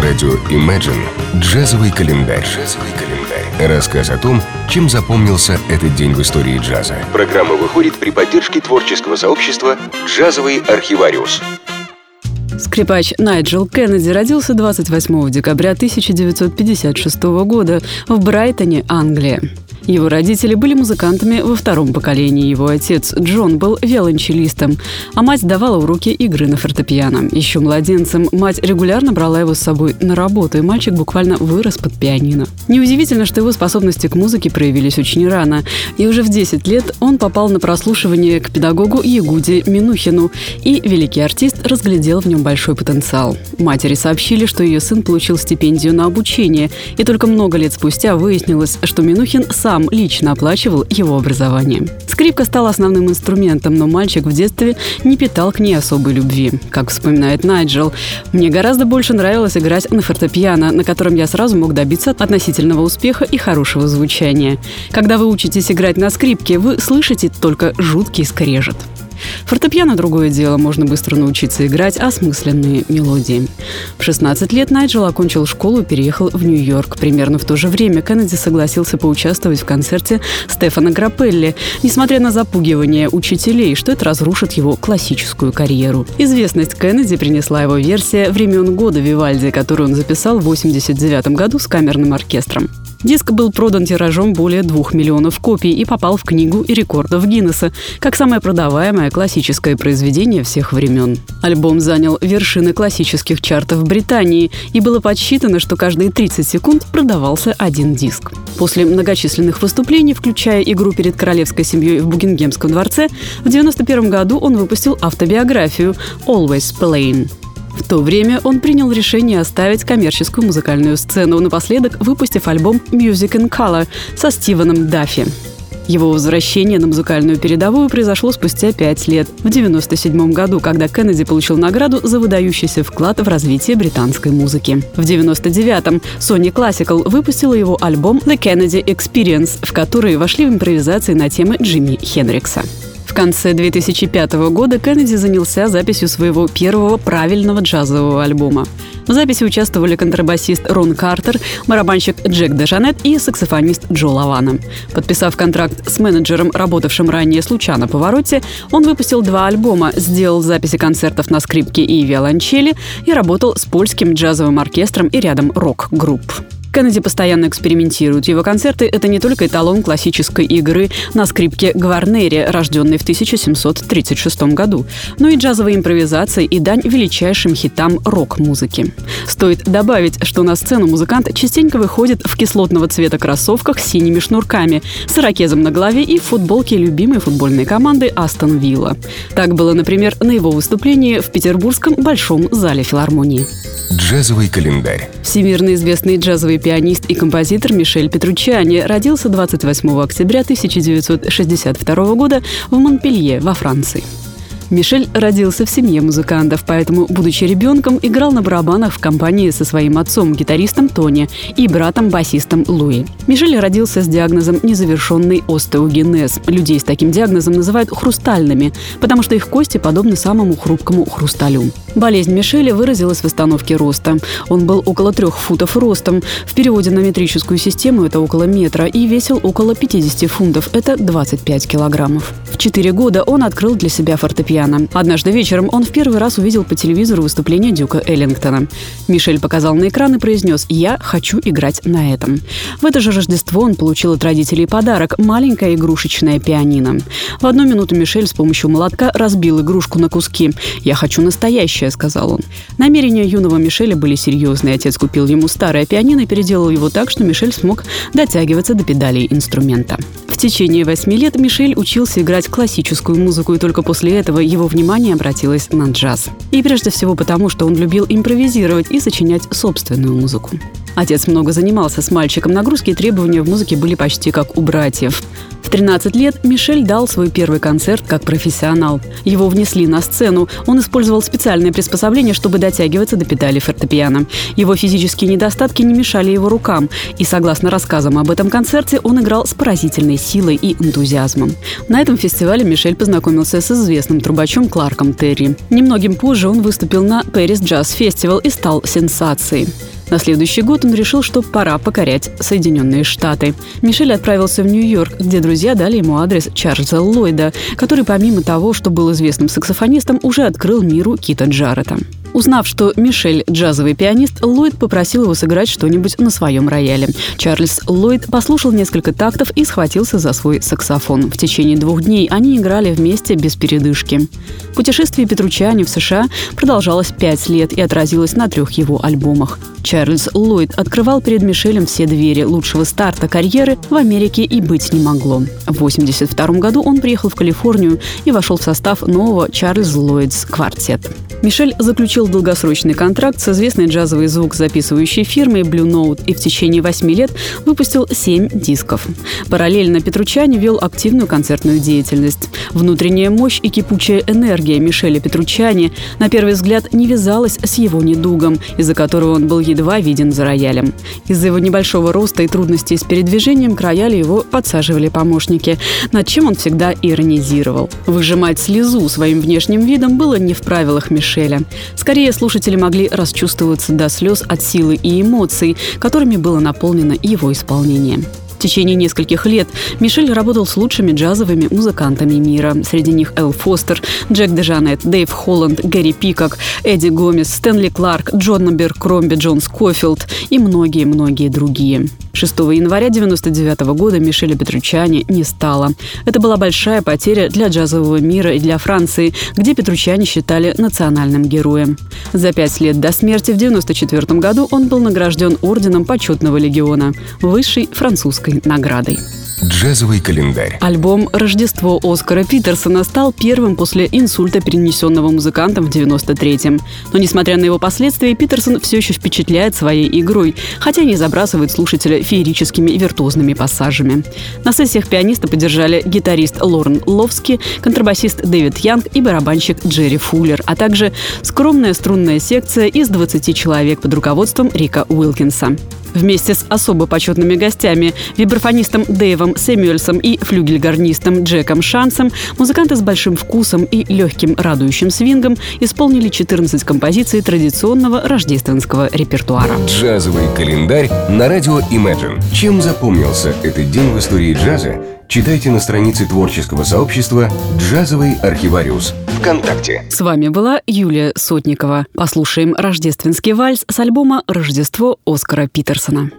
На радио Imagine джазовый календарь. Джазовый календарь. Рассказ о том, чем запомнился этот день в истории джаза. Программа выходит при поддержке творческого сообщества «Джазовый архивариус». Скрипач Найджел Кеннеди родился 28 декабря 1956 года в Брайтоне, Англия. Его родители были музыкантами во втором поколении. Его отец Джон был виолончелистом, а мать давала уроки игры на фортепиано. Еще младенцем мать регулярно брала его с собой на работу, и мальчик буквально вырос под пианино. Неудивительно, что его способности к музыке проявились очень рано, и уже в 10 лет он попал на прослушивание к педагогу Ягуде Минухину, и великий артист разглядел в нем большой потенциал. Матери сообщили, что ее сын получил стипендию на обучение, и только много лет спустя выяснилось, что Минухин сам сам лично оплачивал его образование. Скрипка стала основным инструментом, но мальчик в детстве не питал к ней особой любви. Как вспоминает Найджел, «Мне гораздо больше нравилось играть на фортепиано, на котором я сразу мог добиться относительного успеха и хорошего звучания. Когда вы учитесь играть на скрипке, вы слышите только жуткий скрежет. Фортепиано – другое дело, можно быстро научиться играть осмысленные мелодии. В 16 лет Найджел окончил школу и переехал в Нью-Йорк. Примерно в то же время Кеннеди согласился поучаствовать в концерте Стефана Грапелли, несмотря на запугивание учителей, что это разрушит его классическую карьеру. Известность Кеннеди принесла его версия «Времен года» Вивальди, которую он записал в 1989 году с камерным оркестром. Диск был продан тиражом более двух миллионов копий и попал в книгу и рекордов Гиннесса как самое продаваемое классическое произведение всех времен. Альбом занял вершины классических чартов Британии, и было подсчитано, что каждые 30 секунд продавался один диск. После многочисленных выступлений, включая игру перед королевской семьей в Букингемском дворце, в 1991 году он выпустил автобиографию «Always Playing». В то время он принял решение оставить коммерческую музыкальную сцену, напоследок выпустив альбом «Music in Color» со Стивеном Даффи. Его возвращение на музыкальную передовую произошло спустя пять лет, в 1997 году, когда Кеннеди получил награду за выдающийся вклад в развитие британской музыки. В 1999-м Sony Classical выпустила его альбом «The Kennedy Experience», в который вошли импровизации на темы Джимми Хендрикса. В конце 2005 года Кеннеди занялся записью своего первого правильного джазового альбома. В записи участвовали контрабасист Рон Картер, барабанщик Джек Дежанет и саксофонист Джо Лавана. Подписав контракт с менеджером, работавшим ранее с Лучано Повороте, он выпустил два альбома, сделал записи концертов на скрипке и виолончели и работал с польским джазовым оркестром и рядом рок-групп. Кеннеди постоянно экспериментирует. Его концерты — это не только эталон классической игры на скрипке Гварнери, рожденной в 1736 году, но и джазовые импровизации и дань величайшим хитам рок-музыки. Стоит добавить, что на сцену музыкант частенько выходит в кислотного цвета кроссовках с синими шнурками, с ирокезом на голове и в футболке любимой футбольной команды Астон Вилла. Так было, например, на его выступлении в Петербургском Большом зале филармонии. Джазовый календарь. Всемирно известный джазовый пианист и композитор Мишель Петруччиани родился 28 октября 1962 года в Монпелье во Франции. Мишель родился в семье музыкантов, поэтому, будучи ребенком, играл на барабанах в компании со своим отцом, гитаристом Тони, и братом-басистом Луи. Мишель родился с диагнозом незавершенный остеогенез. Людей с таким диагнозом называют хрустальными, потому что их кости подобны самому хрупкому хрусталю. Болезнь Мишеля выразилась в остановке роста. Он был около трех футов ростом. В переводе на метрическую систему это около метра и весил около 50 фунтов. Это 25 килограммов. В четыре года он открыл для себя фортепиано фортепиано. Однажды вечером он в первый раз увидел по телевизору выступление Дюка Эллингтона. Мишель показал на экран и произнес «Я хочу играть на этом». В это же Рождество он получил от родителей подарок – маленькое игрушечное пианино. В одну минуту Мишель с помощью молотка разбил игрушку на куски. «Я хочу настоящее», – сказал он. Намерения юного Мишеля были серьезные. Отец купил ему старое пианино и переделал его так, что Мишель смог дотягиваться до педалей инструмента. В течение восьми лет Мишель учился играть классическую музыку, и только после этого его внимание обратилось на джаз. И прежде всего потому, что он любил импровизировать и сочинять собственную музыку. Отец много занимался с мальчиком, нагрузки и требования в музыке были почти как у братьев. В 13 лет Мишель дал свой первый концерт как профессионал. Его внесли на сцену. Он использовал специальные приспособления, чтобы дотягиваться до педали фортепиано. Его физические недостатки не мешали его рукам. И, согласно рассказам об этом концерте, он играл с поразительной силой и энтузиазмом. На этом фестивале Мишель познакомился с известным трубачом Кларком Терри. Немногим позже он выступил на Paris Jazz Festival и стал сенсацией. На следующий год он решил, что пора покорять Соединенные Штаты. Мишель отправился в Нью-Йорк, где друзья дали ему адрес Чарльза Ллойда, который помимо того, что был известным саксофонистом, уже открыл миру Кита Джаррета. Узнав, что Мишель – джазовый пианист, Ллойд попросил его сыграть что-нибудь на своем рояле. Чарльз Ллойд послушал несколько тактов и схватился за свой саксофон. В течение двух дней они играли вместе без передышки. Путешествие Петручани в США продолжалось пять лет и отразилось на трех его альбомах. Чарльз Ллойд открывал перед Мишелем все двери лучшего старта карьеры в Америке и быть не могло. В 1982 году он приехал в Калифорнию и вошел в состав нового Чарльз Ллойдс квартет. Мишель заключил долгосрочный контракт с известной джазовой звукозаписывающей фирмой Blue Note и в течение восьми лет выпустил семь дисков. Параллельно Петручани вел активную концертную деятельность. Внутренняя мощь и кипучая энергия Мишеля Петручани на первый взгляд не вязалась с его недугом, из-за которого он был едва виден за роялем. Из-за его небольшого роста и трудностей с передвижением к роялю его подсаживали помощники, над чем он всегда иронизировал. Выжимать слезу своим внешним видом было не в правилах Мишеля. Скорее, слушатели могли расчувствоваться до слез от силы и эмоций, которыми было наполнено его исполнение. В течение нескольких лет Мишель работал с лучшими джазовыми музыкантами мира. Среди них Эл Фостер, Джек Дежанет, Дэйв Холланд, Гэри Пикок, Эдди Гомес, Стэнли Кларк, Джон Кромби, Джон Скофилд и многие-многие другие. 6 января 1999 года Мишеля Петручани не стало. Это была большая потеря для джазового мира и для Франции, где Петручани считали национальным героем. За пять лет до смерти в 1994 году он был награжден орденом почетного легиона, высшей французской наградой. Джазовый календарь. Альбом «Рождество» Оскара Питерсона стал первым после инсульта, перенесенного музыкантом в 93-м. Но, несмотря на его последствия, Питерсон все еще впечатляет своей игрой, хотя не забрасывает слушателя феерическими и виртуозными пассажами. На сессиях пианиста поддержали гитарист Лорен Ловски, контрабасист Дэвид Янг и барабанщик Джерри Фуллер, а также скромная струнная секция из 20 человек под руководством Рика Уилкинса. Вместе с особо почетными гостями – вибрафонистом Дэйвом Сэмюэльсом и флюгельгарнистом Джеком Шансом музыканты с большим вкусом и легким радующим свингом исполнили 14 композиций традиционного рождественского репертуара. Джазовый календарь на радио Imagine. Чем запомнился этот день в истории джаза? Читайте на странице творческого сообщества «Джазовый архивариус» ВКонтакте. С вами была Юлия Сотникова. Послушаем рождественский вальс с альбома «Рождество» Оскара Питерсона.